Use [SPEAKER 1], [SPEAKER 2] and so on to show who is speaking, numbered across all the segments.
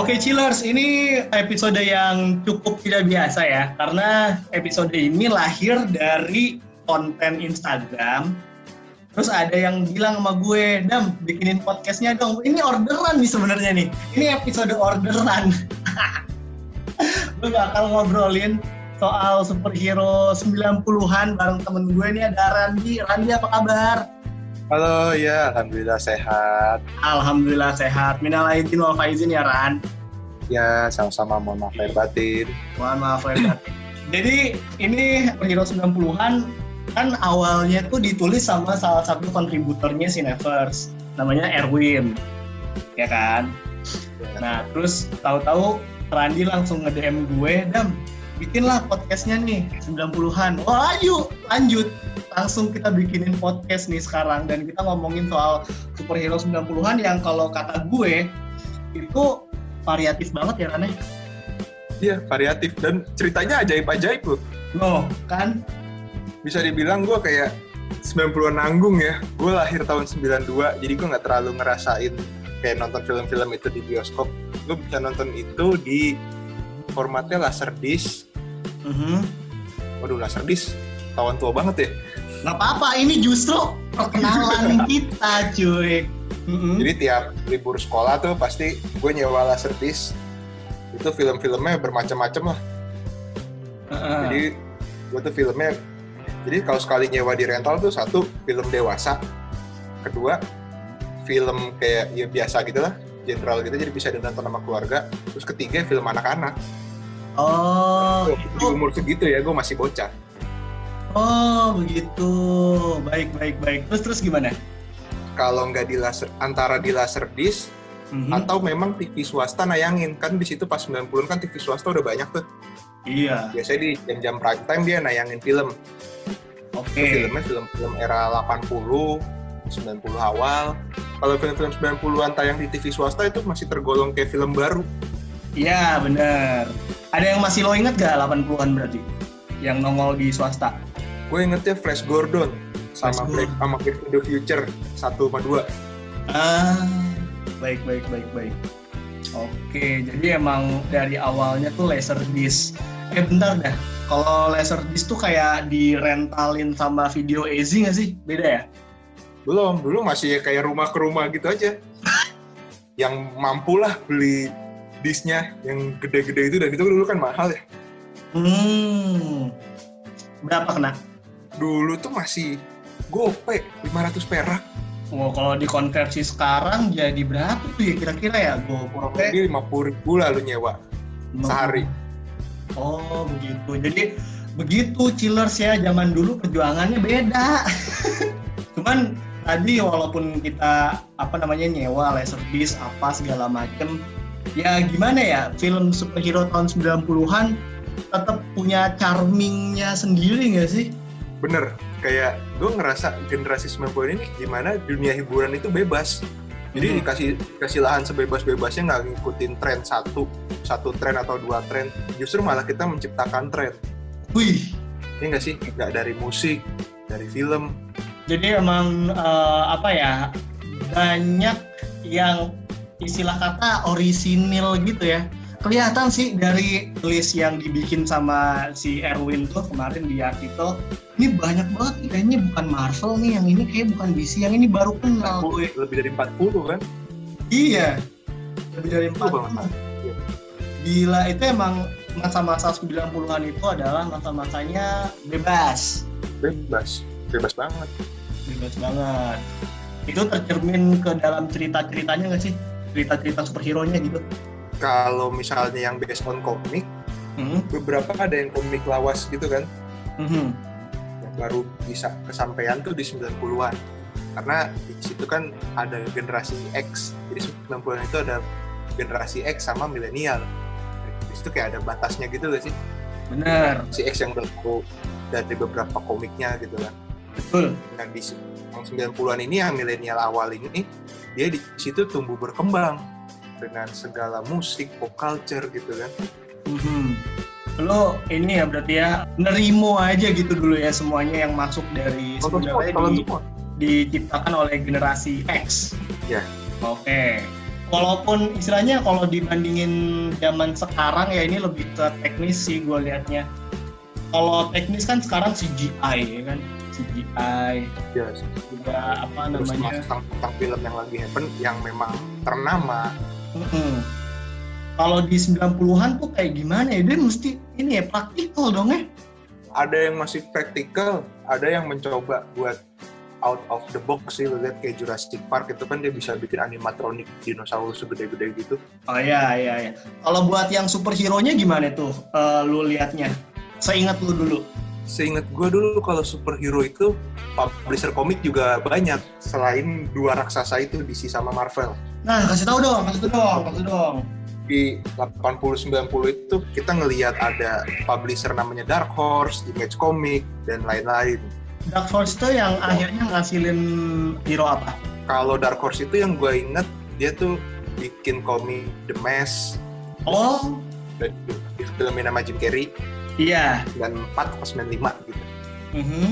[SPEAKER 1] Oke Chillers, ini episode yang cukup tidak biasa ya, karena episode ini lahir dari konten Instagram. Terus ada yang bilang sama gue, Dam, bikinin podcastnya dong. Ini orderan nih sebenarnya nih. Ini episode orderan. gue bakal ngobrolin soal superhero 90-an bareng temen gue nih ada Randi. Randi apa kabar?
[SPEAKER 2] Halo, ya Alhamdulillah sehat.
[SPEAKER 1] Alhamdulillah sehat. Minal aidin wal faizin ya Ran.
[SPEAKER 2] Ya, sama-sama mohon maaf lahir batin.
[SPEAKER 1] Mohon maaf lahir batin. Jadi ini superhero 90-an kan awalnya tuh ditulis sama salah satu kontributornya Cineverse. Namanya Erwin. Ya kan? Nah, terus tahu-tahu Randi langsung nge-DM gue, Dam, bikinlah podcastnya nih 90-an. Wah, ayo lanjut langsung kita bikinin podcast nih sekarang dan kita ngomongin soal superhero 90-an yang kalau kata gue itu variatif banget ya Rane?
[SPEAKER 2] Iya, variatif dan ceritanya ajaib-ajaib loh.
[SPEAKER 1] Loh, kan?
[SPEAKER 2] Bisa dibilang gue kayak 90-an nanggung ya. Gue lahir tahun 92, jadi gue nggak terlalu ngerasain kayak nonton film-film itu di bioskop. Gue bisa nonton itu di formatnya laserdisc.
[SPEAKER 1] Mm -hmm.
[SPEAKER 2] Waduh, laserdisc tahun tua banget ya.
[SPEAKER 1] Nggak apa-apa, ini justru perkenalan kita, cuy.
[SPEAKER 2] Mm-hmm. Jadi tiap libur sekolah tuh pasti gue nyewa laserdisc. Itu film-filmnya bermacam-macam lah. Uh. Jadi gue tuh filmnya, jadi kalau sekali nyewa di rental tuh satu film dewasa, kedua film kayak ya biasa gitu lah, general gitu, jadi bisa ditonton sama keluarga. Terus ketiga film anak-anak.
[SPEAKER 1] Oh.
[SPEAKER 2] Di umur segitu ya, gue masih bocah.
[SPEAKER 1] Oh begitu, baik baik baik. Terus terus gimana?
[SPEAKER 2] Kalau nggak di laser, antara di laser disc mm-hmm. atau memang TV swasta nayangin kan di situ pas 90-an kan TV swasta udah banyak tuh.
[SPEAKER 1] Iya.
[SPEAKER 2] Biasanya di jam-jam prime time dia nayangin film.
[SPEAKER 1] Oke. Okay.
[SPEAKER 2] Filmnya film-film era 80, 90 awal. Kalau film-film 90-an tayang di TV swasta itu masih tergolong kayak film baru.
[SPEAKER 1] Iya, bener. Ada yang masih lo inget gak 80-an berarti? Yang nongol di swasta?
[SPEAKER 2] gue ingetnya Flash Gordon sama Flash sama Back to the Future satu sama dua.
[SPEAKER 1] Ah baik baik baik baik. Oke jadi emang dari awalnya tuh laser disc. Eh bentar dah kalau laser disc tuh kayak direntalin sama video Easy nggak sih? Beda ya?
[SPEAKER 2] Belum dulu masih kayak rumah ke rumah gitu aja. Yang mampu lah beli disnya yang gede-gede itu dan itu dulu kan mahal ya
[SPEAKER 1] hmm berapa kena
[SPEAKER 2] dulu tuh masih gope 500 perak.
[SPEAKER 1] Oh, kalau dikonversi sekarang jadi berapa tuh ya kira-kira ya
[SPEAKER 2] gope? Lebih 50 ribu lah lu nyewa sehari.
[SPEAKER 1] Oh begitu. Jadi begitu chillers ya zaman dulu perjuangannya beda. Cuman tadi walaupun kita apa namanya nyewa laser disc apa segala macem ya gimana ya film superhero tahun 90-an tetap punya charmingnya sendiri nggak sih?
[SPEAKER 2] bener kayak gue ngerasa generasi 90 ini gimana dunia hiburan itu bebas. Jadi hmm. dikasih kasih lahan sebebas-bebasnya nggak ngikutin tren satu satu tren atau dua tren. Justru malah kita menciptakan tren.
[SPEAKER 1] Wih.
[SPEAKER 2] Ini nggak sih? Nggak dari musik dari film.
[SPEAKER 1] Jadi emang uh, apa ya banyak yang istilah kata orisinil gitu ya. Kelihatan sih dari list yang dibikin sama si Erwin tuh kemarin di artikel ini banyak banget kayaknya bukan Marvel nih yang ini kayak bukan DC yang ini baru kenal
[SPEAKER 2] gue lebih dari 40 kan?
[SPEAKER 1] Iya. Lebih dari 40 iya. gila itu emang masa-masa 90-an itu adalah masa-masanya bebas.
[SPEAKER 2] Bebas. Bebas banget.
[SPEAKER 1] Bebas banget. Itu tercermin ke dalam cerita-ceritanya nggak sih cerita-cerita superhero nya gitu.
[SPEAKER 2] Kalau misalnya yang based on komik hmm. beberapa ada yang komik lawas gitu kan. Hmm. yang baru bisa kesampaian tuh di 90-an karena di situ kan ada generasi X. Jadi 90-an itu ada generasi X sama milenial. Di situ kayak ada batasnya gitu gak sih?
[SPEAKER 1] Benar
[SPEAKER 2] si X yang berlaku dari beberapa komiknya gitu kan.
[SPEAKER 1] Betul.
[SPEAKER 2] Dan di yang 90-an ini yang milenial awal ini dia di situ tumbuh berkembang dengan segala musik, pop culture gitu kan.
[SPEAKER 1] Mm-hmm. Lo ini ya berarti ya nerimo aja gitu dulu ya semuanya yang masuk dari
[SPEAKER 2] sebenarnya di,
[SPEAKER 1] diciptakan oleh generasi X.
[SPEAKER 2] Ya.
[SPEAKER 1] Oke. Okay. Walaupun istilahnya kalau dibandingin zaman sekarang ya ini lebih ke teknis sih gue liatnya. Kalau teknis kan sekarang CGI ya kan, CGI.
[SPEAKER 2] Ya.
[SPEAKER 1] Juga apa Terus namanya?
[SPEAKER 2] Tentang, tentang film yang lagi happen yang memang ternama.
[SPEAKER 1] Mm -hmm. Kalau di 90-an tuh kayak gimana ya? Dia mesti ini ya praktikal dong ya?
[SPEAKER 2] Ada yang masih praktikal, ada yang mencoba buat out of the box sih lo lihat kayak Jurassic Park itu kan dia bisa bikin animatronik dinosaurus segede-gede gitu.
[SPEAKER 1] Oh iya iya iya. Kalau buat yang superhero-nya gimana tuh uh, lu liatnya? Seingat lu dulu.
[SPEAKER 2] Seingat gue dulu kalau superhero itu publisher komik juga banyak selain dua raksasa itu DC sama Marvel.
[SPEAKER 1] Nah, kasih tahu dong, kasih tahu dong, kasih dong.
[SPEAKER 2] Di 80 90 itu kita ngelihat ada publisher namanya Dark Horse, Image Comic dan lain-lain
[SPEAKER 1] Dark Horse itu yang akhirnya ngasilin hero apa?
[SPEAKER 2] Kalau Dark Horse itu yang gue inget dia tuh bikin komik The Mask.
[SPEAKER 1] Oh.
[SPEAKER 2] Dan di filmnya nama Jim Carrey.
[SPEAKER 1] Iya.
[SPEAKER 2] Dan 4 pas 95 gitu.
[SPEAKER 1] Mm -hmm.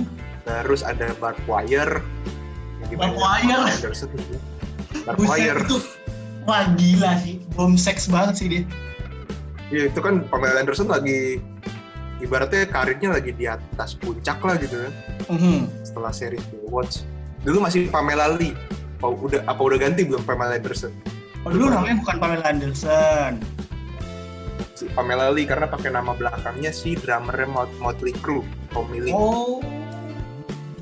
[SPEAKER 2] Terus ada Barbed Wire.
[SPEAKER 1] Barbed Wire?
[SPEAKER 2] Barbed Wire.
[SPEAKER 1] Itu, wah gila sih. Bom seks banget sih dia.
[SPEAKER 2] Iya itu kan Pamela Anderson lagi ibaratnya karirnya lagi di atas puncak lah gitu kan
[SPEAKER 1] mm-hmm.
[SPEAKER 2] setelah seri Watch dulu masih Pamela Lee oh, udah apa udah ganti belum Pamela Anderson
[SPEAKER 1] oh dulu namanya bukan Pamela Anderson
[SPEAKER 2] si Pamela Lee karena pakai nama belakangnya si drummernya Mot Motley Crue Tommy Lee
[SPEAKER 1] oh.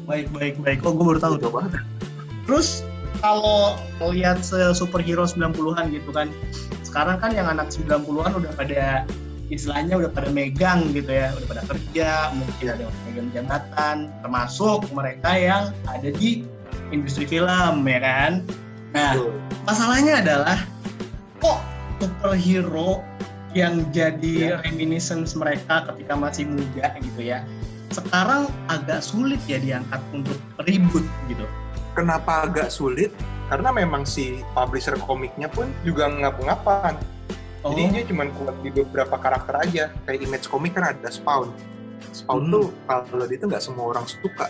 [SPEAKER 1] Baik baik baik. Oh gue baru tahu banget terus kalau lihat superhero 90-an gitu kan sekarang kan yang anak 90-an udah pada istilahnya udah pada megang gitu ya, udah pada kerja, mungkin ada yang megang jabatan, termasuk mereka yang ada di industri film ya kan. Nah, masalahnya adalah kok superhero yang jadi ya. reminiscence mereka ketika masih muda gitu ya. Sekarang agak sulit ya diangkat untuk ribut gitu.
[SPEAKER 2] Kenapa agak sulit? Karena memang si publisher komiknya pun juga ngap-ngapan Oh. Jadi dia cuma kuat di beberapa karakter aja. Kayak image komik kan ada Spawn. Spawn hmm. tuh kalau dia tuh nggak semua orang suka.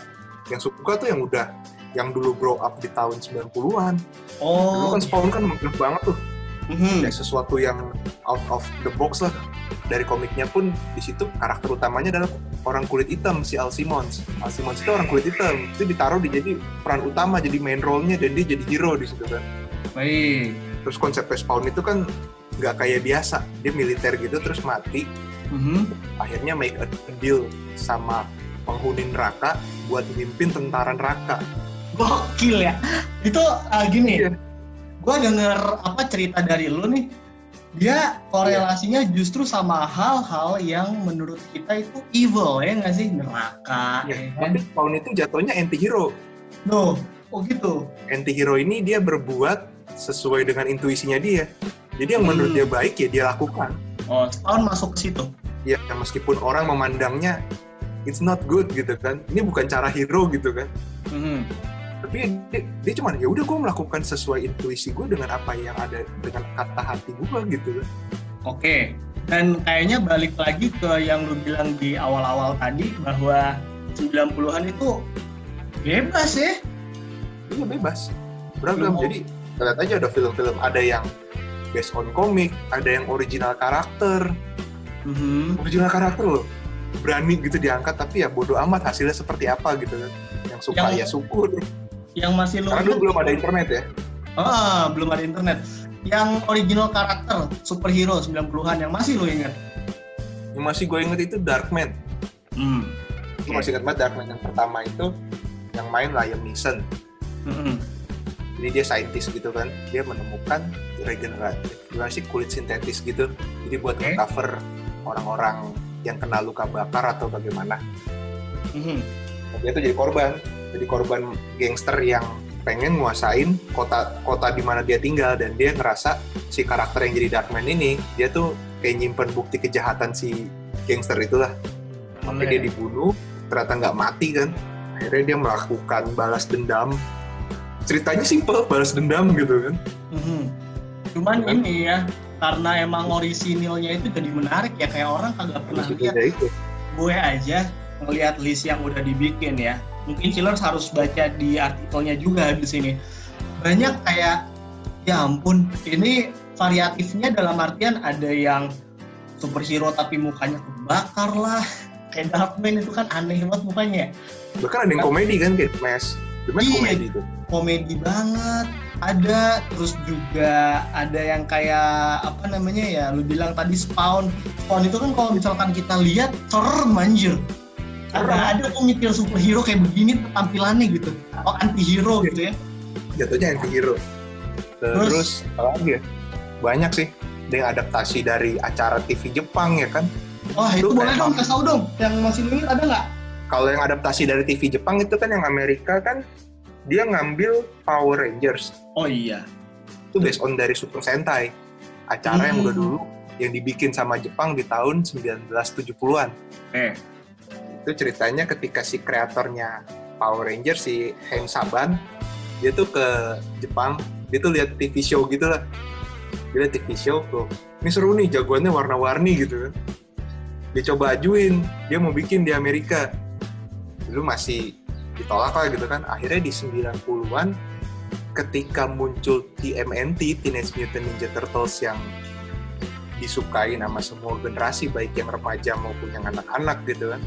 [SPEAKER 2] Yang suka tuh yang udah yang dulu grow up di tahun 90-an.
[SPEAKER 1] Oh.
[SPEAKER 2] Dulu kan Spawn kan megah banget tuh.
[SPEAKER 1] Mm-hmm.
[SPEAKER 2] Kayak sesuatu yang out of the box lah. Dari komiknya pun di situ karakter utamanya adalah orang kulit hitam si Al Simmons. Al Simmons itu orang kulit hitam. Itu ditaruh di jadi peran utama jadi main role-nya dan dia jadi hero di situ kan.
[SPEAKER 1] Baik.
[SPEAKER 2] Terus konsep Spawn itu kan nggak kayak biasa dia militer gitu terus mati
[SPEAKER 1] mm-hmm.
[SPEAKER 2] akhirnya make a deal sama penghuni neraka buat mimpin tentara neraka
[SPEAKER 1] gokil ya itu uh, gini yeah. Gue denger apa cerita dari lu nih dia korelasinya yeah. justru sama hal-hal yang menurut kita itu evil ya nggak sih neraka
[SPEAKER 2] yeah. ya kan? tapi Spawn itu jatuhnya anti hero
[SPEAKER 1] no oh gitu
[SPEAKER 2] anti hero ini dia berbuat sesuai dengan intuisinya dia jadi yang menurut hmm. dia baik ya dia lakukan.
[SPEAKER 1] Oh, setahun masuk ke situ.
[SPEAKER 2] Ya, meskipun orang memandangnya it's not good gitu kan. Ini bukan cara hero gitu kan.
[SPEAKER 1] Hmm.
[SPEAKER 2] Tapi dia, dia cuma ya udah gue melakukan sesuai intuisi gue dengan apa yang ada dengan kata hati gue gitu.
[SPEAKER 1] Oke. Dan kayaknya balik lagi ke yang lu bilang di awal-awal tadi bahwa 90-an itu bebas ya.
[SPEAKER 2] Iya bebas. Beragam. Jadi lihat aja ada film-film ada yang based on komik, ada yang original karakter.
[SPEAKER 1] Mm-hmm.
[SPEAKER 2] Original karakter loh. Berani gitu diangkat, tapi ya bodoh amat hasilnya seperti apa gitu kan. Yang suka yang, ya syukur.
[SPEAKER 1] Yang masih
[SPEAKER 2] lo Karena dulu belum ada internet ya.
[SPEAKER 1] Ah, belum ada internet. Yang original karakter superhero 90-an yang masih lo ingat?
[SPEAKER 2] Yang masih gue inget itu Darkman.
[SPEAKER 1] Hmm.
[SPEAKER 2] Gue masih inget banget Darkman yang pertama itu yang main Liam Neeson.
[SPEAKER 1] Mm-hmm
[SPEAKER 2] jadi dia saintis gitu kan dia menemukan regeneratif gimana sih kulit sintetis gitu jadi buat okay. cover orang-orang yang kena luka bakar atau bagaimana
[SPEAKER 1] mm-hmm.
[SPEAKER 2] dia tuh jadi korban jadi korban gangster yang pengen nguasain kota kota di mana dia tinggal dan dia ngerasa si karakter yang jadi Darkman ini dia tuh kayak nyimpen bukti kejahatan si gangster itulah makanya dia dibunuh ternyata nggak mati kan akhirnya dia melakukan balas dendam ceritanya simpel balas dendam gitu kan
[SPEAKER 1] mm-hmm. cuman kan? ini ya karena emang orisinilnya itu jadi menarik ya kayak orang kagak pernah lihat
[SPEAKER 2] itu.
[SPEAKER 1] gue aja ngelihat list yang udah dibikin ya mungkin chillers harus baca di artikelnya juga di sini. Banyak kayak ya ampun ini variatifnya dalam artian ada yang superhero tapi mukanya kebakar lah. Kayak Darkman itu kan aneh banget mukanya.
[SPEAKER 2] Bahkan ada yang komedi kan kayak Mas The Mask
[SPEAKER 1] Iya.
[SPEAKER 2] komedi tuh
[SPEAKER 1] komedi banget. Ada terus juga ada yang kayak apa namanya ya lu bilang tadi Spawn. Spawn itu kan kalau misalkan kita lihat serem anjir
[SPEAKER 2] Serem.
[SPEAKER 1] ada tuh mikir superhero kayak begini tampilannya gitu. Oh anti hero gitu ya.
[SPEAKER 2] Jatuhnya anti hero
[SPEAKER 1] Terus?
[SPEAKER 2] terus apa lagi ya? Banyak sih. Ada yang adaptasi dari acara TV Jepang ya kan?
[SPEAKER 1] Wah itu
[SPEAKER 2] Itu
[SPEAKER 1] boleh dong kasih tau dong. Yang masih dulu ada nggak?
[SPEAKER 2] Kalau yang adaptasi dari TV Jepang itu kan yang Amerika kan dia ngambil Power Rangers.
[SPEAKER 1] Oh iya.
[SPEAKER 2] Itu based on dari Super Sentai. Acara yang
[SPEAKER 1] Hmm.
[SPEAKER 2] udah dulu yang dibikin sama Jepang di tahun 1970-an
[SPEAKER 1] eh
[SPEAKER 2] itu ceritanya ketika si kreatornya Power Rangers si Hen Saban dia tuh ke Jepang dia tuh lihat TV show gitu lah. Dia lihat TV show tuh ini seru nih jagoannya warna-warni gitu kan. Dia coba ajuin dia mau bikin di Amerika. Dulu masih ditolak lah gitu kan. Akhirnya di 90-an ketika muncul TMNT Teenage Mutant Ninja Turtles yang disukai sama semua generasi baik yang remaja maupun yang anak-anak gitu kan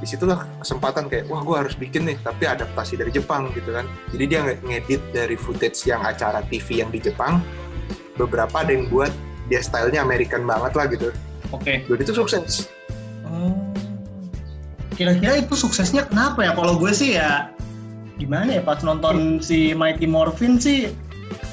[SPEAKER 2] di situlah kesempatan kayak wah gue harus bikin nih tapi adaptasi dari Jepang gitu kan jadi dia nge- ngedit dari footage yang acara TV yang di Jepang beberapa ada yang buat dia stylenya American banget lah gitu
[SPEAKER 1] oke
[SPEAKER 2] dan itu sukses
[SPEAKER 1] Oh. Kira-kira itu suksesnya kenapa ya? Kalau gue sih ya gimana ya pas nonton si Mighty Morphin sih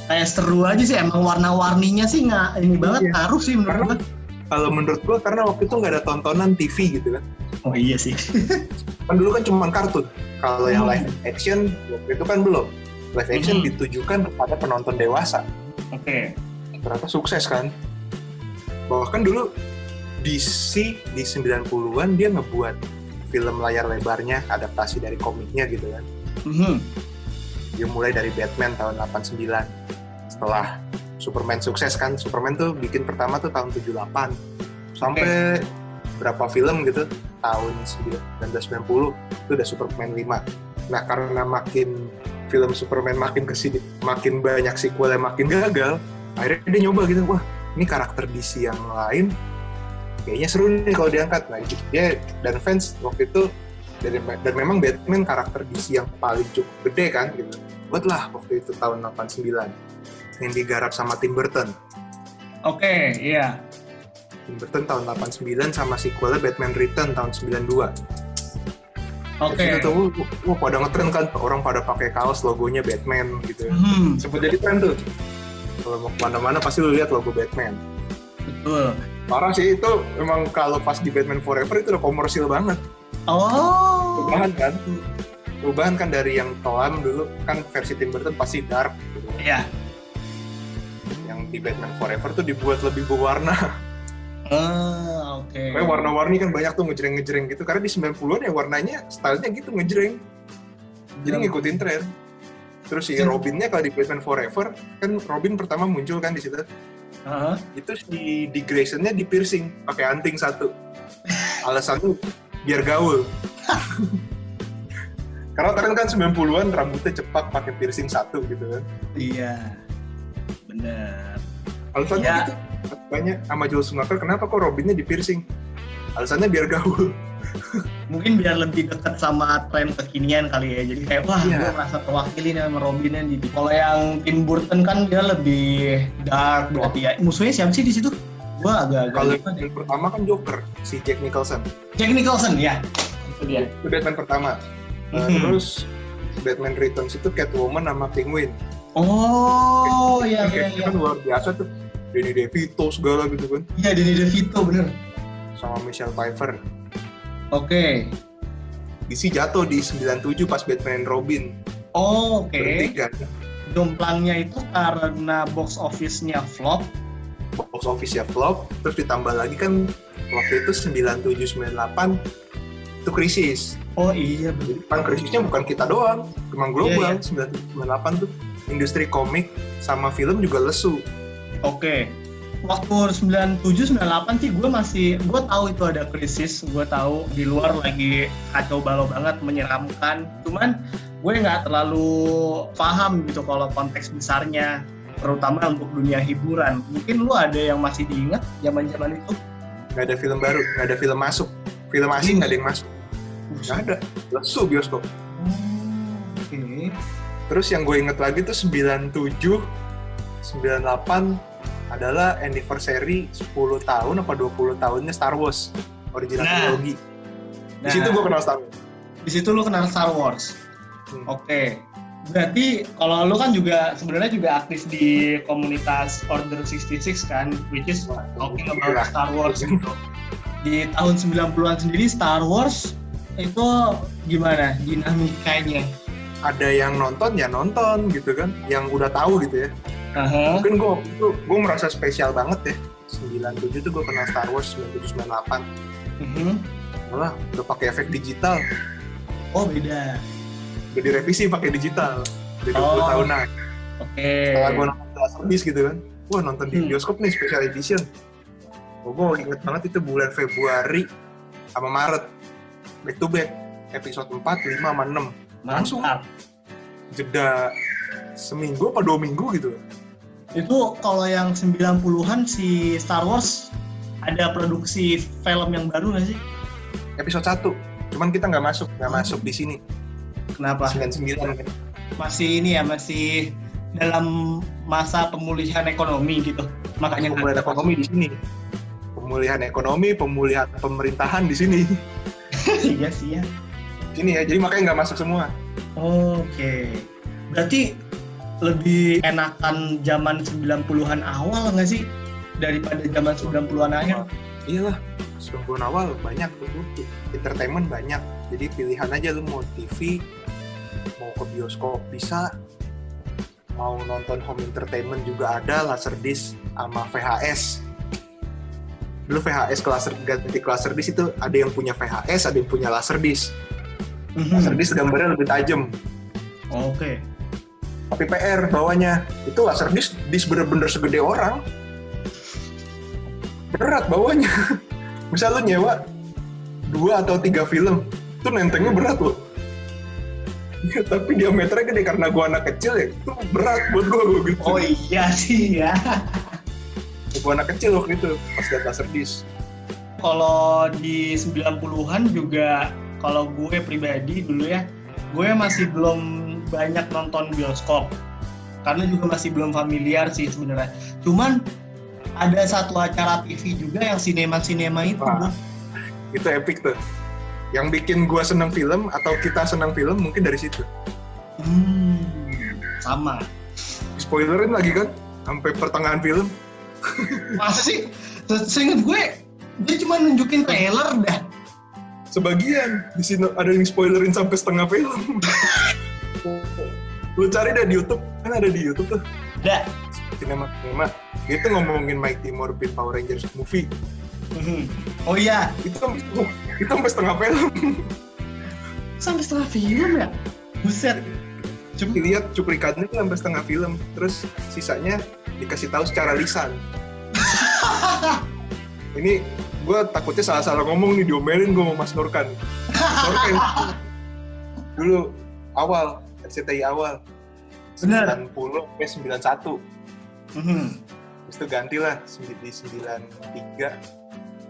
[SPEAKER 1] kayak seru aja sih emang warna-warninya sih nggak ini banget
[SPEAKER 2] Iya.
[SPEAKER 1] ngaruh sih menurut
[SPEAKER 2] Karena-
[SPEAKER 1] gue.
[SPEAKER 2] kalau menurut gue karena waktu itu nggak ada tontonan TV gitu kan
[SPEAKER 1] Oh iya sih.
[SPEAKER 2] kan dulu kan cuma kartun kalau yang
[SPEAKER 1] Hmm.
[SPEAKER 2] live action waktu itu kan belum live action
[SPEAKER 1] Hmm.
[SPEAKER 2] ditujukan kepada penonton dewasa
[SPEAKER 1] Oke.
[SPEAKER 2] ternyata sukses kan bahkan dulu DC di 90-an dia ngebuat film layar lebarnya adaptasi dari komiknya gitu kan
[SPEAKER 1] Mhm.
[SPEAKER 2] dia mulai dari Batman tahun 89 setelah Superman sukses kan Superman tuh bikin pertama tuh tahun 78 sampai berapa film gitu tahun 1990 itu udah Superman 5 nah karena makin film Superman makin ke sini makin banyak sequel yang makin gagal akhirnya dia nyoba gitu wah ini karakter DC yang lain kayaknya seru nih kalau diangkat. Nah dia dan fans waktu itu dan, dan memang Batman karakter DC yang paling cukup gede kan gitu. Buatlah waktu itu tahun 89 yang digarap sama Tim Burton.
[SPEAKER 1] Oke, iya.
[SPEAKER 2] Tim Burton tahun 89 sama sequelnya Batman Return tahun 92
[SPEAKER 1] Oke.
[SPEAKER 2] Di situ tuh, wah, pada ngetren kan orang pada pakai kaos logonya Batman gitu
[SPEAKER 1] Mhm,
[SPEAKER 2] sempat jadi tren tuh kalau mau ke mana-mana pasti lu lihat logo Batman
[SPEAKER 1] betul.
[SPEAKER 2] parah sih itu memang kalau pas di Batman Forever itu udah komersil banget
[SPEAKER 1] Oh.
[SPEAKER 2] perubahan kan perubahan kan dari yang kelam dulu kan versi Tim Burton pasti dark gitu.
[SPEAKER 1] Iya.
[SPEAKER 2] yang di Batman Forever tuh dibuat lebih berwarna
[SPEAKER 1] Ah, oke.
[SPEAKER 2] Pokoknya warna-warni kan banyak tuh ngejreng-ngejreng gitu karena di 90-an ya warnanya stylenya gitu ngejreng jadi
[SPEAKER 1] Hmm.
[SPEAKER 2] ngikutin tren terus si
[SPEAKER 1] Hmm.
[SPEAKER 2] Robinnya kalau di Batman Forever kan Robin pertama muncul kan di situ
[SPEAKER 1] Heeh.
[SPEAKER 2] itu si Dick Graysonnya di piercing pakai anting satu alasan tuh biar gaul karena keren kan 90-an rambutnya cepat pakai piercing satu gitu kan
[SPEAKER 1] Iya. Bener.
[SPEAKER 2] Alasannya
[SPEAKER 1] Ya.
[SPEAKER 2] gitu banyak sama Joel Schumacher kenapa kok Robinnya di piercing alasannya biar gaul
[SPEAKER 1] Mungkin biar lebih dekat sama tren kekinian kali ya. Jadi kayak wah,
[SPEAKER 2] Iya.
[SPEAKER 1] gue merasa terwakili nih sama Robinnya di. Kalau yang Tim Burton kan dia lebih dark berarti ya. Musuhnya siapa sih di situ? Gua agak-agak
[SPEAKER 2] kalau yang pertama kan Joker si Jack Nicholson
[SPEAKER 1] Jack Nicholson ya. Itu dia.
[SPEAKER 2] itu Batman pertama Uh,
[SPEAKER 1] Mhm.
[SPEAKER 2] terus Batman Returns itu Catwoman sama Penguin
[SPEAKER 1] Oh, iya iya iya.
[SPEAKER 2] kan luar biasa tuh Danny DeVito segala gitu kan
[SPEAKER 1] Iya, Danny DeVito bener.
[SPEAKER 2] sama Michelle Pfeiffer
[SPEAKER 1] Oke.
[SPEAKER 2] DC jatuh di 97 pas Batman and Robin
[SPEAKER 1] Oh, oke.
[SPEAKER 2] berhenti kan
[SPEAKER 1] Jomplangnya itu karena box office-nya flop.
[SPEAKER 2] box office ya flop terus ditambah lagi kan waktu itu 97-98 itu krisis
[SPEAKER 1] Oh iya bener.
[SPEAKER 2] Jadi kan krisisnya bukan kita doang memang global
[SPEAKER 1] Iya,
[SPEAKER 2] 97-98 tuh industri komik sama film juga lesu
[SPEAKER 1] Oke. waktu 97 98 sih gue masih gue tahu itu ada krisis. Gue tahu di luar lagi kacau balau banget menyeramkan. Cuman gue nggak terlalu paham gitu kalau konteks besarnya terutama untuk dunia hiburan. Mungkin lu ada yang masih diingat zaman zaman itu?
[SPEAKER 2] Nggak ada film baru nggak ada film masuk. Film asing nggak ada yang masuk. Nggak ada. Lesu bioskop.
[SPEAKER 1] Okay.
[SPEAKER 2] terus yang gue inget lagi tuh 97 98 adalah anniversary 10 tahun apa 20 tahunnya Star Wars original nah. trilogi. Di nah. situ gue kenal Star Wars.
[SPEAKER 1] Di situ lu kenal Star Wars. Hmm. Oke. Okay. Berarti kalau lu kan juga sebenarnya juga aktif di komunitas Order 66 kan, which is talking about Star Wars gitu. Di tahun 90-an sendiri Star Wars itu gimana dinamikanya?
[SPEAKER 2] Ada yang nonton ya nonton gitu kan, yang udah tahu gitu ya Uh-huh. Mungkin gue itu gue merasa spesial banget ya. 97 tuh gue kenal Star Wars 97 98. Uh-huh. Malah udah pakai efek digital.
[SPEAKER 1] Oh beda.
[SPEAKER 2] Udah direvisi pakai digital. Udah 20 oh. tahunan. Oke.
[SPEAKER 1] Okay.
[SPEAKER 2] Setelah gue nonton service gitu kan. Wah nonton di hmm. bioskop nih special edition. Oh, gue inget banget itu bulan Februari sama Maret. Back to back. Episode 4, 5, sama 6. Langsung. Jeda seminggu apa dua minggu gitu
[SPEAKER 1] itu kalau yang 90-an si Star Wars ada produksi film yang baru nggak sih?
[SPEAKER 2] Episode 1. Cuman kita nggak masuk, nggak oh. masuk di sini.
[SPEAKER 1] Kenapa?
[SPEAKER 2] 99
[SPEAKER 1] kan. Masih ini ya, masih dalam masa pemulihan ekonomi gitu. Makanya
[SPEAKER 2] pemulihan ekonomi di sini. Pemulihan ekonomi, pemulihan pemerintahan di sini.
[SPEAKER 1] iya sih ya.
[SPEAKER 2] Sini ya, jadi makanya nggak masuk semua.
[SPEAKER 1] Oke. Okay. Berarti lebih enakan zaman 90-an awal nggak sih daripada zaman 90-an akhir?
[SPEAKER 2] Iyalah, 90-an awal banyak tuh, entertainment banyak. Jadi pilihan aja lu mau TV, mau ke bioskop bisa, mau nonton home entertainment juga ada, laserdisc sama VHS. Dulu VHS laser ganti ke laserdisc itu ada yang punya VHS, ada yang punya laserdisc. Mm-hmm. Laserdisc gambarnya lebih tajam.
[SPEAKER 1] Oke. Okay
[SPEAKER 2] tapi PR bawahnya. Itu laser disc disc bener-bener segede orang. Berat bawahnya. Misal lu nyewa dua atau tiga film itu nentengnya berat loh. Ya, tapi diameternya gede karena gua anak kecil ya itu berat buat gua gitu
[SPEAKER 1] oh iya sih ya.
[SPEAKER 2] Gua anak kecil waktu itu pas lihat laser disc.
[SPEAKER 1] Kalau di 90-an juga kalau gue pribadi dulu ya gue masih belum banyak nonton bioskop karena juga masih belum familiar sih sebenarnya. Cuman ada satu acara TV juga yang sinema-sinema itu. Wah,
[SPEAKER 2] itu epic tuh. Yang bikin gua seneng film atau kita seneng film mungkin dari situ.
[SPEAKER 1] Hmm, sama.
[SPEAKER 2] Spoilerin lagi kan sampai pertengahan film.
[SPEAKER 1] Masa sih? Seinget gue, dia cuma nunjukin trailer dah.
[SPEAKER 2] Sebagian di sini ada yang spoilerin sampai setengah film. lu cari deh di YouTube. Kan ada di YouTube tuh.
[SPEAKER 1] Ada
[SPEAKER 2] Cinema Cinema. Dia tuh ngomongin Mighty Morphin Power Rangers movie.
[SPEAKER 1] Mm-hmm. oh iya.
[SPEAKER 2] Itu itu sampai setengah film.
[SPEAKER 1] Sampai setengah film ya? Buset.
[SPEAKER 2] Cuma lihat cuplikannya sampai setengah film. Terus sisanya dikasih tahu secara lisan. Ini gue takutnya salah-salah ngomong nih diomelin gue mau Mas Nurkan Nurkan dulu awal RCTI awal.
[SPEAKER 1] Benar.
[SPEAKER 2] 90 sampai 91. Mm -hmm. Terus itu gantilah di 93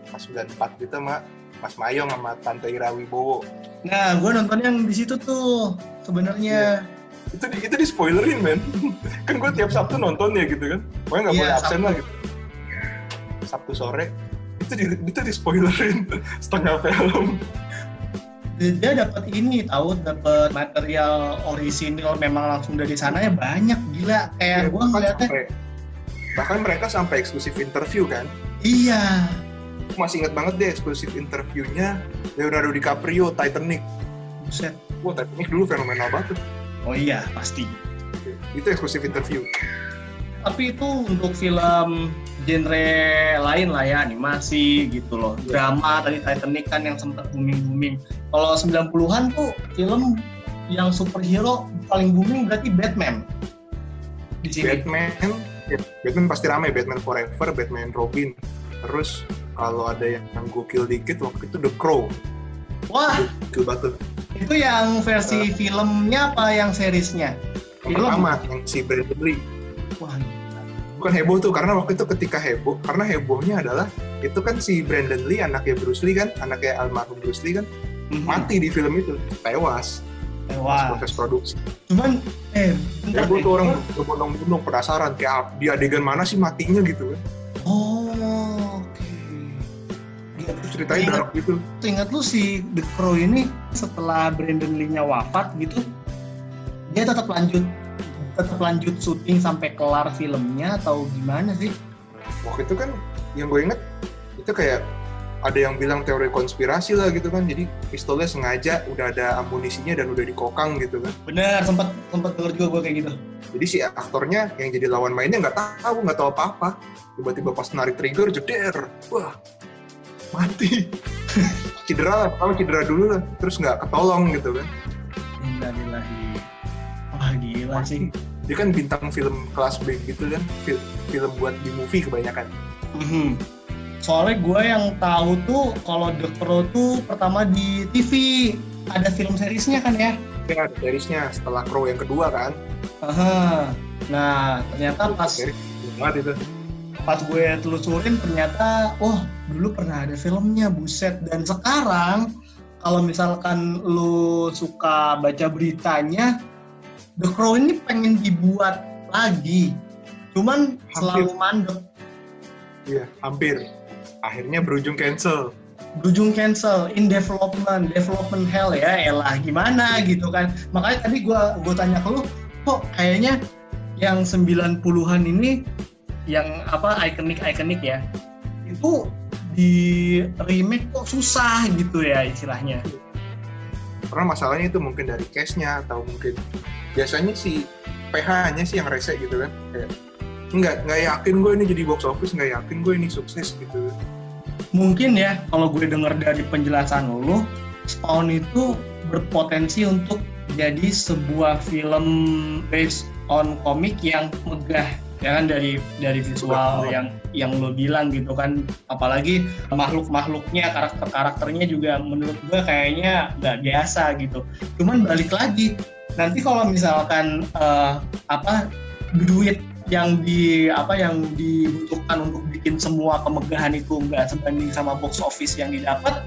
[SPEAKER 2] pas 94 gitu sama Mas Mayong sama Tante Ira Wibowo.
[SPEAKER 1] Nah, gue nonton yang di situ tuh sebenarnya.
[SPEAKER 2] Yeah. Itu itu di spoilerin men. kan gue tiap Sabtu nonton ya gitu kan. Pokoknya nggak yeah, boleh absen lah gitu. Sabtu sore itu di, itu di spoilerin setengah film
[SPEAKER 1] dia dapat ini tahu dapat material orisinil memang langsung dari sana ya banyak gila. Kayak ya, gue ngeliatnya
[SPEAKER 2] bahkan mereka sampai eksklusif interview kan?
[SPEAKER 1] Iya.
[SPEAKER 2] Masih inget banget deh eksklusif interviewnya Leonardo DiCaprio Titanic.
[SPEAKER 1] Buset.
[SPEAKER 2] Wah Titanic dulu fenomenal banget
[SPEAKER 1] oh iya pasti.
[SPEAKER 2] Itu eksklusif interview.
[SPEAKER 1] Tapi itu untuk film genre lain lah ya animasi gitu loh. Drama tadi Titanic kan yang sempat booming booming kalau 90-an tuh film yang superhero paling booming berarti Batman
[SPEAKER 2] di sini Batman Ya, Batman pasti rame, Batman Forever, Batman Robin. Terus kalau ada yang, yang gokil dikit waktu itu The Crow.
[SPEAKER 1] Wah,
[SPEAKER 2] Gokil banget.
[SPEAKER 1] itu yang versi filmnya apa yang seriesnya?
[SPEAKER 2] Yang
[SPEAKER 1] Film?
[SPEAKER 2] pertama yang si Brandon Lee.
[SPEAKER 1] Wah,
[SPEAKER 2] Bukan heboh tuh karena waktu itu ketika heboh karena hebohnya adalah itu kan si Brandon Lee anaknya Bruce Lee kan, anaknya almarhum Bruce Lee kan
[SPEAKER 1] mhm.
[SPEAKER 2] mati di film itu, tewas
[SPEAKER 1] Wah,
[SPEAKER 2] proses produksi.
[SPEAKER 1] cuman eh bentar
[SPEAKER 2] Heboh
[SPEAKER 1] deh.
[SPEAKER 2] tuh orang berbondong-bondong penasaran kayak di adegan mana sih matinya gitu kan.
[SPEAKER 1] Oh, oke. Gila,
[SPEAKER 2] Terus ceritanya
[SPEAKER 1] ingat,
[SPEAKER 2] dark gitu.
[SPEAKER 1] ingat lu si The Crow ini setelah Brandon Lee-nya wafat gitu, dia tetap lanjut tetap lanjut syuting sampai kelar filmnya atau gimana sih?
[SPEAKER 2] waktu itu kan yang gue inget itu kayak ada yang bilang teori konspirasi lah gitu kan. Jadi pistolnya sengaja udah ada amunisinya dan udah dikokang gitu kan.
[SPEAKER 1] Bener, sempat sempat denger juga gue kayak gitu.
[SPEAKER 2] jadi si aktornya yang jadi lawan mainnya nggak tahu nggak tahu apa apa tiba-tiba pas narik trigger jeder. Wah mati. Cedera lah pertama cedera dulu lah. Terus nggak ketolong gitu kan.
[SPEAKER 1] Innalillahi. Wah gila sih.
[SPEAKER 2] dia kan bintang film kelas B gitu kan. Fil- film buat di movie kebanyakan.
[SPEAKER 1] Mhm. Soalnya gue yang tahu tuh kalau The Crow tuh pertama di TV ada film seriesnya kan ya.
[SPEAKER 2] ya ada seriesnya setelah Crow yang kedua kan.
[SPEAKER 1] Aha. Nah ternyata pas
[SPEAKER 2] banget itu.
[SPEAKER 1] pas gue telusurin ternyata wah dulu pernah ada filmnya buset. Dan sekarang kalau misalkan lu suka baca beritanya The Crow ini pengen dibuat lagi. Cuman selalu mandek.
[SPEAKER 2] Iya, hampir. Akhirnya berujung cancel.
[SPEAKER 1] berujung cancel in development development hell ya elah gimana gitu kan makanya tadi gue gue tanya ke lu kok kayaknya yang 90-an ini yang apa ikonik ikonik ya itu di remake kok susah gitu ya istilahnya
[SPEAKER 2] Karena masalahnya itu mungkin dari case-nya atau mungkin biasanya si PH-nya sih yang rese gitu kan. Kayak nggak nggak yakin gue ini jadi box office, nggak yakin gue ini sukses gitu.
[SPEAKER 1] Mungkin ya kalau gue dengar dari penjelasan lu Spawn itu berpotensi untuk jadi sebuah film based on komik yang megah ya kan dari dari visual yang yang lo bilang gitu kan. Apalagi makhluk makhluknya karakter karakternya juga menurut gue kayaknya nggak biasa gitu. Cuman balik lagi nanti kalau misalkan eh, apa duit yang di apa yang dibutuhkan untuk bikin semua kemegahan itu nggak sebanding sama box office yang didapat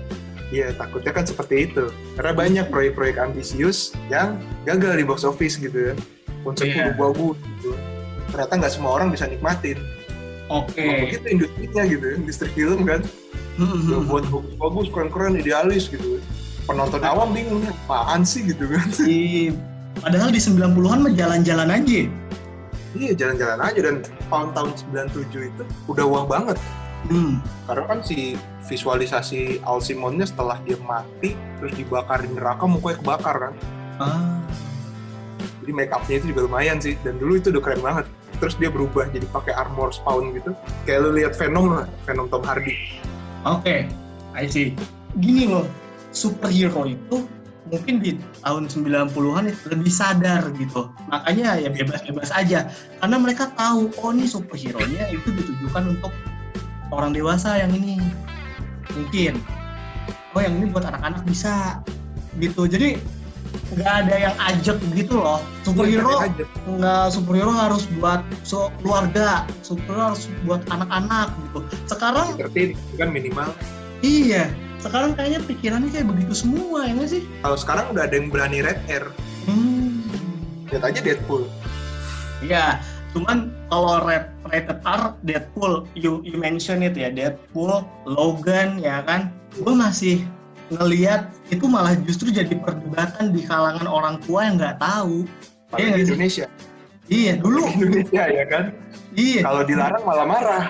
[SPEAKER 2] Iya, takutnya kan seperti itu. Karena banyak proyek-proyek ambisius yang gagal di box office gitu kan. Konsepnya
[SPEAKER 1] Iya.
[SPEAKER 2] bagus gitu. Ternyata nggak semua orang bisa nikmatin.
[SPEAKER 1] oke
[SPEAKER 2] Emang begitu industrinya gitu, industri film kan. Udah buat bagus, keren-keren, idealis gitu. Penonton awam bingung, apaan sih gitu kan.
[SPEAKER 1] Di- padahal di 90-an mah jalan-jalan aja
[SPEAKER 2] Iya jalan-jalan aja dan tahun-tahun 97 itu udah wah banget.
[SPEAKER 1] hmm.
[SPEAKER 2] Karena kan si visualisasi Alsimonnya setelah dia mati terus dibakar di neraka mukanya kebakar kan.
[SPEAKER 1] ah.
[SPEAKER 2] Jadi make upnya itu juga lumayan sih dan dulu itu udah keren banget. Terus dia berubah jadi pakai armor spawn gitu. Kayak lu lihat Venom lah, Venom Tom Hardy.
[SPEAKER 1] Oke, I see. Gini loh, superhero itu mungkin di tahun 90-an itu lebih sadar gitu. Makanya ya bebas-bebas aja. Karena mereka tahu, oh ini superhero-nya itu ditujukan untuk orang dewasa yang ini. Mungkin. Oh yang ini buat anak-anak bisa. Gitu. Jadi nggak ada yang ajak gitu loh. Superhero nggak superhero harus buat so, keluarga, superhero harus buat anak-anak gitu. Sekarang
[SPEAKER 2] kan minimal.
[SPEAKER 1] Iya, sekarang kayaknya pikirannya kayak begitu semua ya nggak sih?
[SPEAKER 2] Kalau sekarang udah ada yang berani red hair.
[SPEAKER 1] Hmm.
[SPEAKER 2] Lihat aja Deadpool.
[SPEAKER 1] Iya, cuman kalau red rated R Deadpool, you you mention it ya Deadpool, Logan ya kan, gue masih ngelihat itu malah justru jadi perdebatan di kalangan orang tua yang nggak tahu.
[SPEAKER 2] Paling
[SPEAKER 1] nggak
[SPEAKER 2] di
[SPEAKER 1] sih?
[SPEAKER 2] Indonesia.
[SPEAKER 1] Iya dulu,
[SPEAKER 2] Di Indonesia ya kan.
[SPEAKER 1] iya,
[SPEAKER 2] Kalau dilarang malah marah.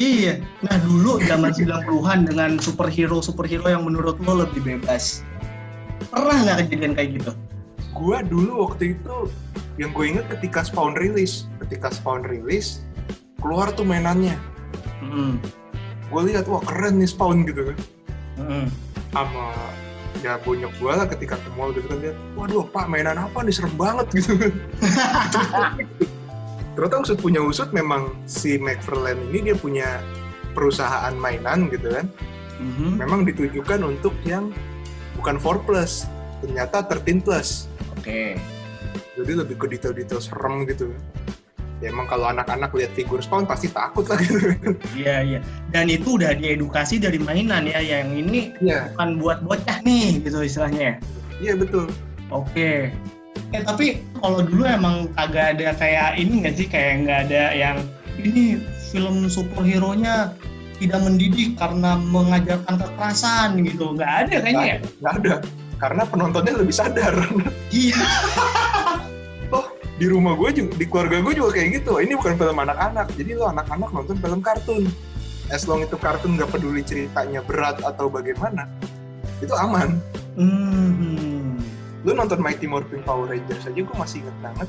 [SPEAKER 1] Iya. Nah dulu zaman 90-an dengan superhero superhero yang menurut lo lebih bebas. Pernah nggak kejadian kayak gitu?
[SPEAKER 2] Gua dulu waktu itu yang gue inget ketika Spawn rilis, ketika Spawn rilis keluar tuh mainannya.
[SPEAKER 1] Hmm.
[SPEAKER 2] Gue lihat wah keren nih Spawn gitu kan.
[SPEAKER 1] Hmm.
[SPEAKER 2] Sama ya bonyok gue lah ketika ke mall gitu kan lihat, waduh pak mainan apa nih serem banget gitu kan. ternyata usut punya usut memang si McFarlane ini dia punya perusahaan mainan gitu kan mm-hmm. memang ditujukan untuk yang bukan 4 plus ternyata 13 plus
[SPEAKER 1] oke okay.
[SPEAKER 2] jadi lebih ke detail-detail serem gitu ya emang kalau anak-anak lihat figur spawn pasti takut lah gitu.
[SPEAKER 1] Iya iya. Dan itu udah diedukasi dari mainan ya, yang ini ya. bukan buat bocah nih gitu istilahnya.
[SPEAKER 2] Iya betul.
[SPEAKER 1] Oke. Eh tapi kalau dulu emang agak ada kayak ini nggak sih kayak nggak ada yang ini film superhero-nya tidak mendidik karena mengajarkan kekerasan gitu nggak ada kayaknya ya?
[SPEAKER 2] Nggak ada karena penontonnya lebih sadar.
[SPEAKER 1] Iya.
[SPEAKER 2] di rumah gue juga di keluarga gue juga kayak gitu ini bukan film anak-anak jadi lo anak-anak nonton film kartun as long itu kartun nggak peduli ceritanya berat atau bagaimana itu aman
[SPEAKER 1] hmm.
[SPEAKER 2] Lo nonton Mighty Morphin Power Rangers aja gue masih inget banget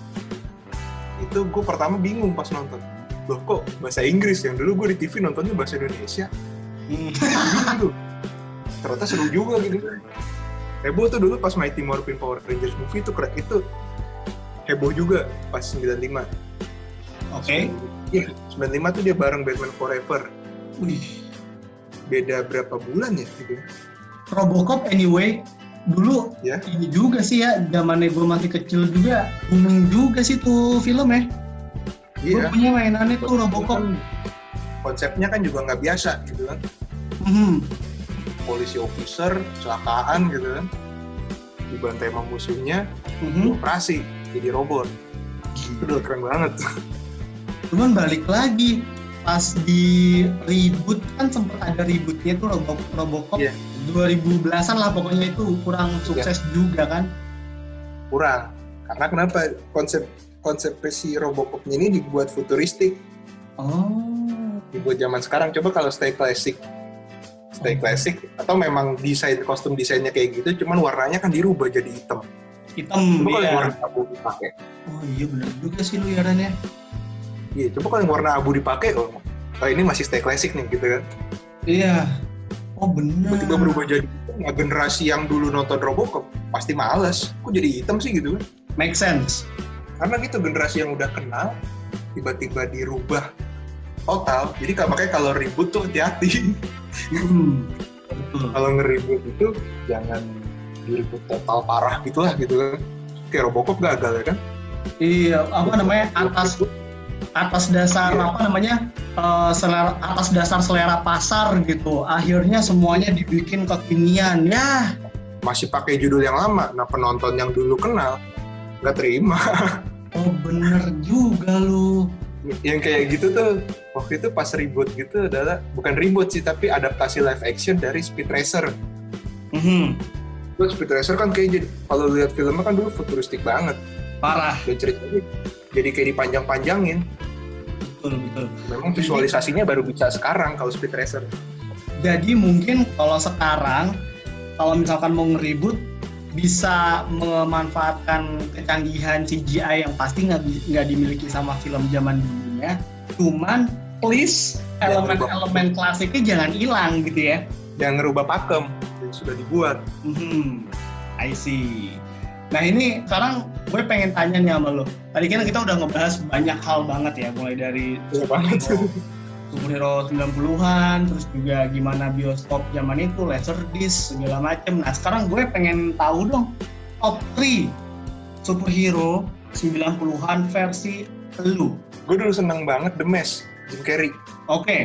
[SPEAKER 2] itu gue pertama bingung pas nonton loh kok bahasa Inggris yang dulu gue di TV nontonnya bahasa Indonesia hmm. gitu ternyata seru juga gitu heboh tuh dulu pas Mighty Morphin Power Rangers movie itu itu heboh juga pas 95. Oke.
[SPEAKER 1] Okay.
[SPEAKER 2] Iya, 95 tuh dia bareng Batman Forever.
[SPEAKER 1] Wih.
[SPEAKER 2] Beda berapa bulan ya gitu.
[SPEAKER 1] Robocop anyway dulu ya. ini juga sih ya zamannya gue masih kecil juga booming juga sih tuh film ya iya. gue punya mainannya tuh Robocop kan,
[SPEAKER 2] konsepnya kan juga nggak biasa gitu kan
[SPEAKER 1] mm.
[SPEAKER 2] polisi officer kecelakaan gitu kan dibantai sama musuhnya mm-hmm. operasi jadi robot itu udah keren banget
[SPEAKER 1] cuman balik lagi pas di reboot kan sempat ada rebootnya tuh Robo Robocop yeah. 2010-an lah pokoknya itu kurang sukses yeah. juga kan?
[SPEAKER 2] Kurang. Karena kenapa konsep konsep si Robocopnya ini dibuat futuristik?
[SPEAKER 1] Oh.
[SPEAKER 2] Dibuat zaman sekarang. Coba kalau stay classic. Stay oh. classic atau memang desain kostum desainnya kayak gitu cuman warnanya kan dirubah jadi hitam.
[SPEAKER 1] Hitam
[SPEAKER 2] coba iya. warna abu dipakai.
[SPEAKER 1] Oh iya benar juga sih lu ya ya.
[SPEAKER 2] Iya coba kalau yang warna abu dipakai oh, oh ini masih stay classic nih gitu kan?
[SPEAKER 1] Iya oh benar
[SPEAKER 2] tiba-tiba berubah jadi nah, generasi yang dulu nonton Robocop pasti males. Kok jadi hitam sih gitu? Kan
[SPEAKER 1] make sense.
[SPEAKER 2] Karena gitu generasi yang udah kenal tiba-tiba dirubah total. Jadi makanya kalau ribut tuh hati-hati. Hmm. kalau ngeribut itu jangan diribut total parah gitulah gitu kan. Kayak Robocop gagal ya kan?
[SPEAKER 1] Iya apa namanya? Atas atas dasar iya. apa namanya uh, selera atas dasar selera pasar gitu akhirnya semuanya dibikin kekinian ya
[SPEAKER 2] masih pakai judul yang lama nah penonton yang dulu kenal nggak terima
[SPEAKER 1] oh bener juga lu
[SPEAKER 2] yang kayak gitu tuh waktu itu pas ribut gitu adalah bukan ribut sih tapi adaptasi live action dari Speed Racer.
[SPEAKER 1] Mm -hmm.
[SPEAKER 2] Terus Speed Racer kan kayak jadi kalau lihat filmnya kan dulu futuristik banget.
[SPEAKER 1] Parah.
[SPEAKER 2] Dan ceritanya jadi kayak dipanjang-panjangin.
[SPEAKER 1] Betul betul.
[SPEAKER 2] Memang visualisasinya baru bisa sekarang kalau Speed Racer.
[SPEAKER 1] Jadi mungkin kalau sekarang kalau misalkan mau ngeribut bisa memanfaatkan kecanggihan CGI yang pasti nggak dimiliki sama film zaman dulunya. Cuman please elemen-elemen klasiknya jangan hilang gitu ya.
[SPEAKER 2] Jangan ngerubah pakem yang sudah dibuat.
[SPEAKER 1] Hmm, I see. Nah ini sekarang gue pengen tanya nih sama lo. Tadi kan kita udah ngebahas banyak hal banget ya, mulai dari
[SPEAKER 2] ya, banget.
[SPEAKER 1] superhero 90-an, terus juga gimana bioskop zaman itu, laserdisc, segala macem. Nah sekarang gue pengen tahu dong, top 3 superhero 90-an versi lu.
[SPEAKER 2] Gue dulu seneng banget The Mask, Jim Carrey.
[SPEAKER 1] Oke. Okay.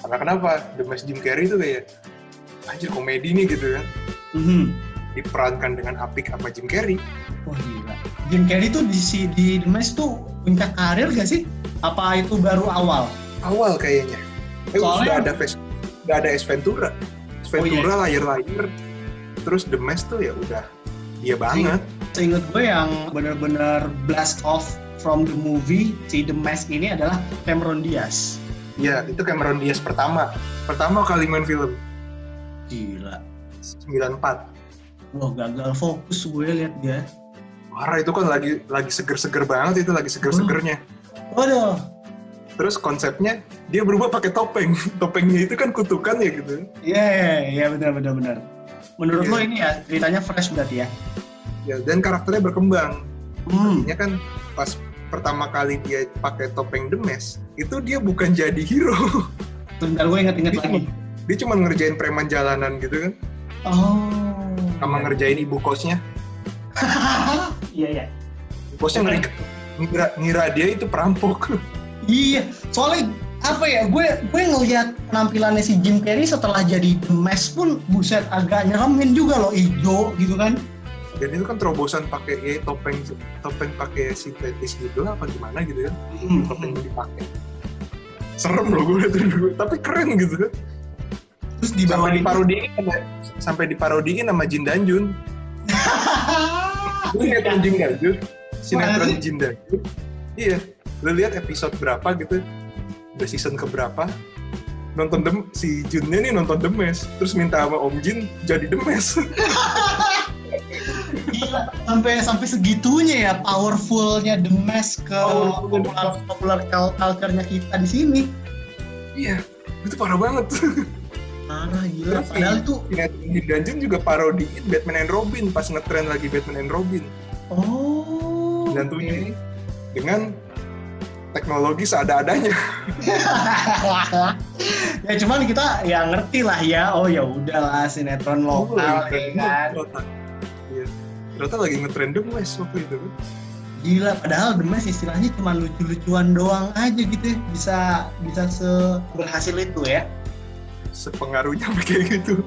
[SPEAKER 2] Karena kenapa? The Mask Jim Carrey itu kayak anjir komedi nih gitu kan
[SPEAKER 1] mm -hmm.
[SPEAKER 2] Diperankan dengan apik sama Jim Carrey
[SPEAKER 1] wah gila Jim Carrey tuh di di The Mask tuh puncak karir gak sih apa itu baru awal
[SPEAKER 2] awal kayaknya eh Soalnya... sudah ada face sudah ada S Ventura S Ventura oh, iya. layar-layar terus The Mask tuh ya udah dia banget
[SPEAKER 1] seinget gue yang benar-benar blast off from the movie si The Mask ini adalah Cameron Diaz
[SPEAKER 2] Iya, itu Cameron Diaz pertama. Pertama kali main film.
[SPEAKER 1] Gila.
[SPEAKER 2] 94.
[SPEAKER 1] Wah gagal fokus gue lihat dia.
[SPEAKER 2] Parah itu kan lagi lagi seger-seger banget itu lagi seger-segernya.
[SPEAKER 1] Waduh.
[SPEAKER 2] Terus konsepnya dia berubah pakai topeng. Topengnya itu kan kutukan ya gitu.
[SPEAKER 1] Iya iya iya benar benar benar. Menurut yeah. lo ini ya ceritanya fresh berarti ya?
[SPEAKER 2] Ya dan karakternya berkembang.
[SPEAKER 1] Hmm.
[SPEAKER 2] Artinya kan pas pertama kali dia pakai topeng demes itu dia bukan jadi hero
[SPEAKER 1] Bentar gue inget-inget lagi.
[SPEAKER 2] dia cuma ngerjain preman jalanan gitu kan
[SPEAKER 1] Oh.
[SPEAKER 2] Sama ngerjain ibu kosnya
[SPEAKER 1] Iya iya.
[SPEAKER 2] ibu kosnya ngeri, ngira, ngira dia itu perampok
[SPEAKER 1] Iya. Soalnya apa ya? Gue gue ngelihat penampilannya si Jim Carrey setelah jadi The Mask pun buset agak nyeremin juga loh hijau gitu kan.
[SPEAKER 2] dan itu kan terobosan pakai ya, topeng topeng pakai sintetis gitu lah apa gimana gitu kan topeng yang dipakai serem loh gue liat dulu tapi keren gitu kan
[SPEAKER 1] Terus di
[SPEAKER 2] sampai diparodiin sama- sampai diparodiin sama Jin Dan Jun. Lu lihat. Jin Dan Jun? Sinetron? Jin Dan Jun? Iya. Lu lihat episode berapa gitu? Udah season keberapa? Nonton dem si Junnya nih nonton Demes terus minta sama Om Jin jadi Demes
[SPEAKER 1] Gila, sampai sampai segitunya ya powerfulnya The Mask ke
[SPEAKER 2] Powerful.
[SPEAKER 1] popular popular culture-nya kita di sini.
[SPEAKER 2] iya. Itu parah banget
[SPEAKER 1] Parah gila.
[SPEAKER 2] Terus
[SPEAKER 1] Padahal
[SPEAKER 2] Jin Dan Jun juga parodiin Batman and Robin pas ngetren lagi Batman and Robin
[SPEAKER 1] oh.
[SPEAKER 2] dan
[SPEAKER 1] oke.
[SPEAKER 2] tujuh dengan teknologi seada-adanya
[SPEAKER 1] ya cuman kita ya ngerti lah ya. Oh ya udahlah sinetron lokal ya kan.
[SPEAKER 2] Iya. Ternyata lagi ngetren The West waktu itu kan.
[SPEAKER 1] Gila, padahal The Mask istilahnya cuma lucu-lucuan doang aja gitu ya. Bisa bisa seberhasil itu ya.
[SPEAKER 2] Sepengaruhnya kayak gitu.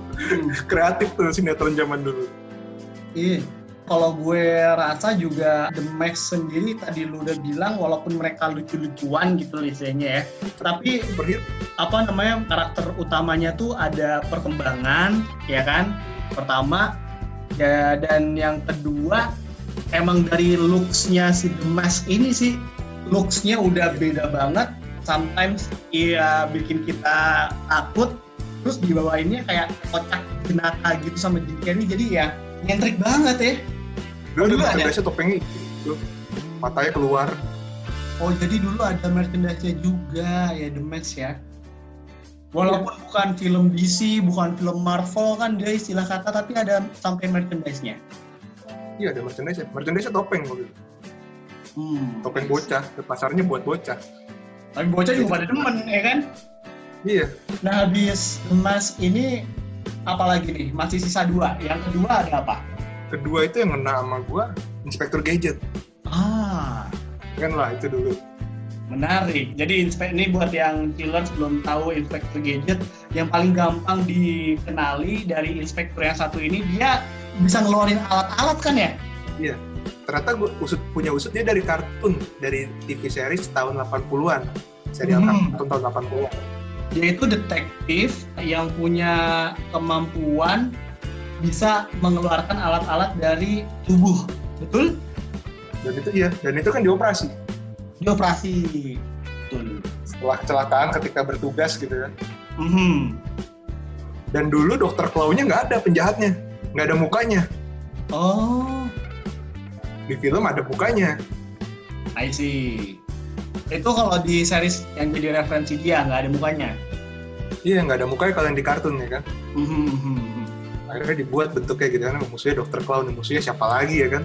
[SPEAKER 2] Kreatif tuh sinetron zaman dulu.
[SPEAKER 1] Iya. Kalau gue rasa juga The Max sendiri tadi lu udah bilang walaupun mereka lucu-lucuan gitu lisennya ya. Tapi apa namanya karakter utamanya tuh ada perkembangan ya kan. Pertama ya dan yang kedua emang dari looks-nya si The Mask ini sih looks-nya udah beda banget. Sometimes iya bikin kita takut terus di bawah ini kayak kocak jenaka gitu sama Jim Carrey jadi ya nyentrik banget ya
[SPEAKER 2] dulu
[SPEAKER 1] dulu
[SPEAKER 2] ada merchandise topengnya gitu. Matanya keluar.
[SPEAKER 1] oh jadi dulu ada merchandise-nya juga ya The Mask ya walaupun bukan film DC bukan film Marvel kan dia istilah kata tapi ada sampai merchandise-nya
[SPEAKER 2] Iya ada merchandise. Merchandise topeng waktu itu.
[SPEAKER 1] hmm.
[SPEAKER 2] Topeng bocah. Pasarnya buat bocah.
[SPEAKER 1] tapi bocah juga pada demen ya kan
[SPEAKER 2] Iya.
[SPEAKER 1] nah habis The Mask ini apalagi nih masih sisa dua yang kedua ada apa
[SPEAKER 2] Kedua itu yang ngena sama gua Inspektur Gadget.
[SPEAKER 1] ah
[SPEAKER 2] Kan lah itu dulu.
[SPEAKER 1] Menarik. Jadi ini buat yang killers belum tahu Inspektur Gadget, yang paling gampang dikenali dari Inspektur yang satu ini dia bisa ngeluarin alat-alat kan ya?
[SPEAKER 2] Ternyata gua usut punya usut dia dari kartun, dari TV series tahun 80-an. Serial
[SPEAKER 1] Hmm.
[SPEAKER 2] kartun tahun 80-an.
[SPEAKER 1] Dia itu detektif yang punya kemampuan bisa mengeluarkan alat-alat dari tubuh. Betul?
[SPEAKER 2] Dan itu iya, dan itu kan dioperasi.
[SPEAKER 1] Dia operasi. Betul.
[SPEAKER 2] Setelah kecelakaan ketika bertugas gitu kan.
[SPEAKER 1] Mhm.
[SPEAKER 2] Dan dulu dokter Claw-nya nggak ada penjahatnya, nggak ada mukanya.
[SPEAKER 1] Oh,
[SPEAKER 2] Di film ada mukanya.
[SPEAKER 1] I see. Itu kalau di series yang jadi referensi dia nggak ada mukanya.
[SPEAKER 2] Iya, nggak ada mukanya kalau yang di kartun ya kan.
[SPEAKER 1] Mhm, mhm, mhm.
[SPEAKER 2] Akhirnya dibuat bentuknya gitu kan, musuhnya dokter Claw, musuhnya siapa lagi ya kan.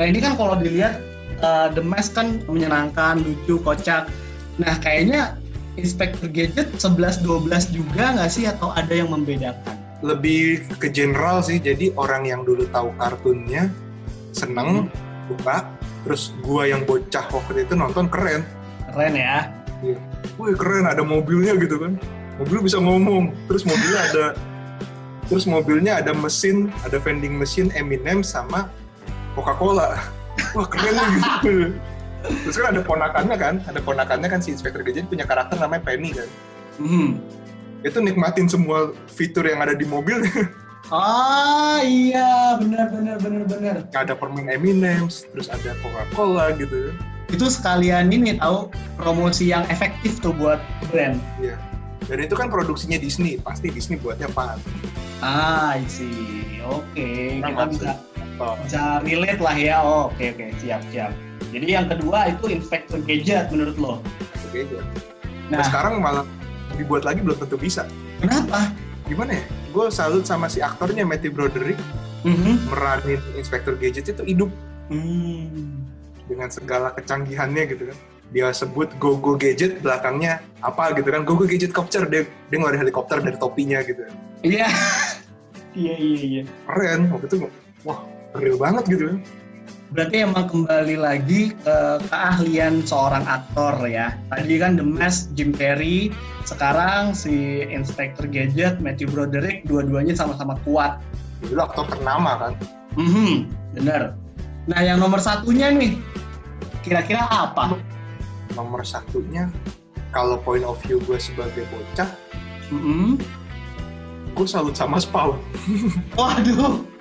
[SPEAKER 1] Nah ini kan kalau dilihat uh, The Mask kan menyenangkan, lucu, kocak. Nah kayaknya Inspector Gadget 11-12 juga nggak sih atau ada yang membedakan?
[SPEAKER 2] Lebih ke general sih, jadi orang yang dulu tahu kartunnya seneng, suka, terus gua yang bocah waktu itu nonton keren.
[SPEAKER 1] Keren ya.
[SPEAKER 2] Wih keren, ada mobilnya gitu kan. Mobil bisa ngomong, terus mobilnya ada terus mobilnya ada mesin, ada vending mesin Eminem sama Coca-Cola. Wah keren gitu. Terus kan ada ponakannya kan, ada ponakannya kan si Inspektur Gadget punya karakter namanya Penny kan.
[SPEAKER 1] Mhm.
[SPEAKER 2] Itu nikmatin semua fitur yang ada di mobil.
[SPEAKER 1] Ah iya benar benar benar benar.
[SPEAKER 2] ada permen Eminem, terus ada Coca-Cola gitu.
[SPEAKER 1] Itu sekalian ini tahu promosi yang efektif tuh buat brand.
[SPEAKER 2] Iya. Dan itu kan produksinya Disney, pasti Disney buatnya apa?
[SPEAKER 1] Ah, see. Oke,
[SPEAKER 2] Nah,
[SPEAKER 1] kita
[SPEAKER 2] maksud-
[SPEAKER 1] bisa
[SPEAKER 2] Oh,
[SPEAKER 1] bisa relate lah ya. Oh, oke oke, siap siap. Jadi yang kedua itu Inspector Gadget menurut lo.
[SPEAKER 2] oke aja.
[SPEAKER 1] Nah,
[SPEAKER 2] Nah, sekarang malah dibuat lagi belum tentu bisa.
[SPEAKER 1] kenapa?
[SPEAKER 2] Gimana ya? Gue salut sama si aktornya Matthew Broderick.
[SPEAKER 1] Mhm.
[SPEAKER 2] meranin Inspektur Gadget itu hidup.
[SPEAKER 1] Hmm.
[SPEAKER 2] dengan segala kecanggihannya gitu kan. Dia sebut go go gadget belakangnya apa gitu kan. Go go gadget copter dia dia ngeluarin helikopter dari topinya gitu.
[SPEAKER 1] Iya. Iya iya iya.
[SPEAKER 2] Keren. Waktu itu wah real banget gitu kan
[SPEAKER 1] berarti emang kembali lagi ke keahlian seorang aktor ya. Tadi kan The Mask Jim Carrey, sekarang si Inspector Gadget Matthew Broderick, dua-duanya sama-sama kuat.
[SPEAKER 2] Dulu aktor ternama kan.
[SPEAKER 1] Mm -hmm, bener. Nah yang nomor satunya nih, kira-kira apa?
[SPEAKER 2] Nomor satunya, kalau point of view gue sebagai bocah, mm -hmm. gue salut sama Spawn.
[SPEAKER 1] Waduh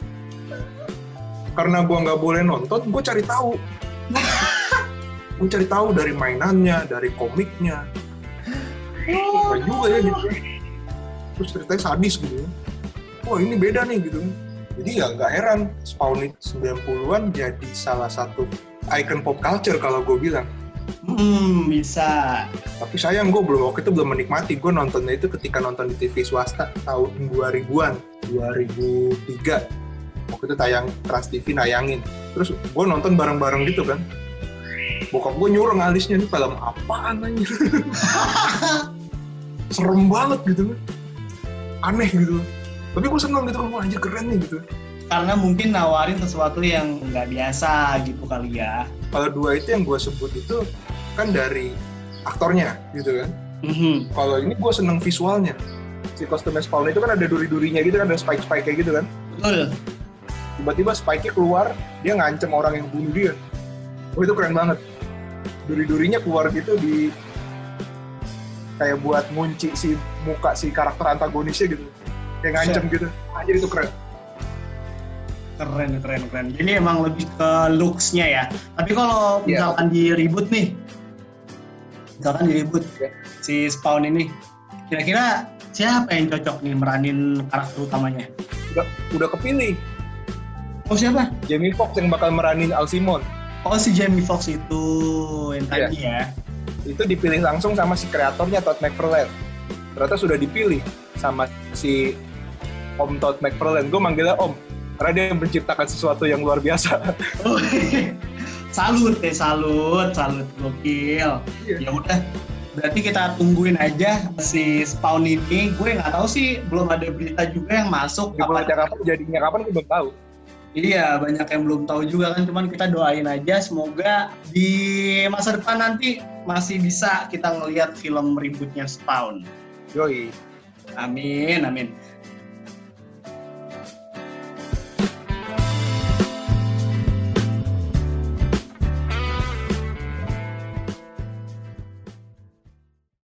[SPEAKER 2] karena gue nggak boleh nonton gue cari tahu. Gue cari tahu dari mainannya dari komiknya. Oh. juga ya gitu. Terus ceritanya sadis gitu ya. Wah ini beda nih gitu. Jadi ya nggak heran Spawn 90-an jadi salah satu icon pop culture kalau gue bilang.
[SPEAKER 1] Hmm, bisa.
[SPEAKER 2] Tapi sayang gue belum waktu itu belum menikmati. Gue nontonnya itu ketika nonton di TV swasta tahun 2000-an, 2003 waktu itu tayang Trans TV nayangin. Terus gue nonton bareng-bareng gitu kan. Bokap gue nyuruh alisnya nih film apaan anjir serem banget gitu aneh gitu. Tapi gue seneng gitu kan anjir keren nih gitu.
[SPEAKER 1] Karena mungkin nawarin sesuatu yang nggak biasa gitu kali ya.
[SPEAKER 2] Kalau dua itu yang gue sebut itu kan dari aktornya gitu kan. Mm-hmm. kalau ini gue seneng visualnya. Si kostum Spawn itu kan ada duri-durinya gitu kan ada spike-spike kayak gitu kan. Betul tiba-tiba Spike keluar dia ngancem orang yang bunuh dia. Oh itu keren banget. Duri-durinya keluar gitu di kayak buat ngunci si muka si karakter antagonisnya gitu. Kayak ngancem gitu. Anjir itu keren.
[SPEAKER 1] Keren keren keren. Jadi emang lebih ke looksnya ya. Tapi kalau yeah. misalkan di reboot nih misalkan di reboot yeah. si Spawn ini kira-kira siapa yang cocok nih meranin karakter utamanya?
[SPEAKER 2] Udah udah kepilih
[SPEAKER 1] Oh siapa?
[SPEAKER 2] Jamie Foxx yang bakal meranin Al Simon.
[SPEAKER 1] Oh si Jamie Foxx itu yang yeah. tadi ya?
[SPEAKER 2] Itu dipilih langsung sama si kreatornya Todd McFarlane. Ternyata sudah dipilih sama si Om Todd McFarlane. Gue manggilnya Om karena dia yang menciptakan sesuatu yang luar biasa.
[SPEAKER 1] Oh, salut deh, salut, salut, gokil. Yeah. Ya udah, berarti kita tungguin aja si Spawn ini. Gue nggak tahu sih, belum ada berita juga yang masuk.
[SPEAKER 2] Kapan, kapan jadinya kapan gue belum tahu.
[SPEAKER 1] Iya, banyak yang belum tahu juga kan, cuman kita doain aja semoga di masa depan nanti masih bisa kita ngelihat film ributnya Spawn.
[SPEAKER 2] Yoi.
[SPEAKER 1] Amin, amin.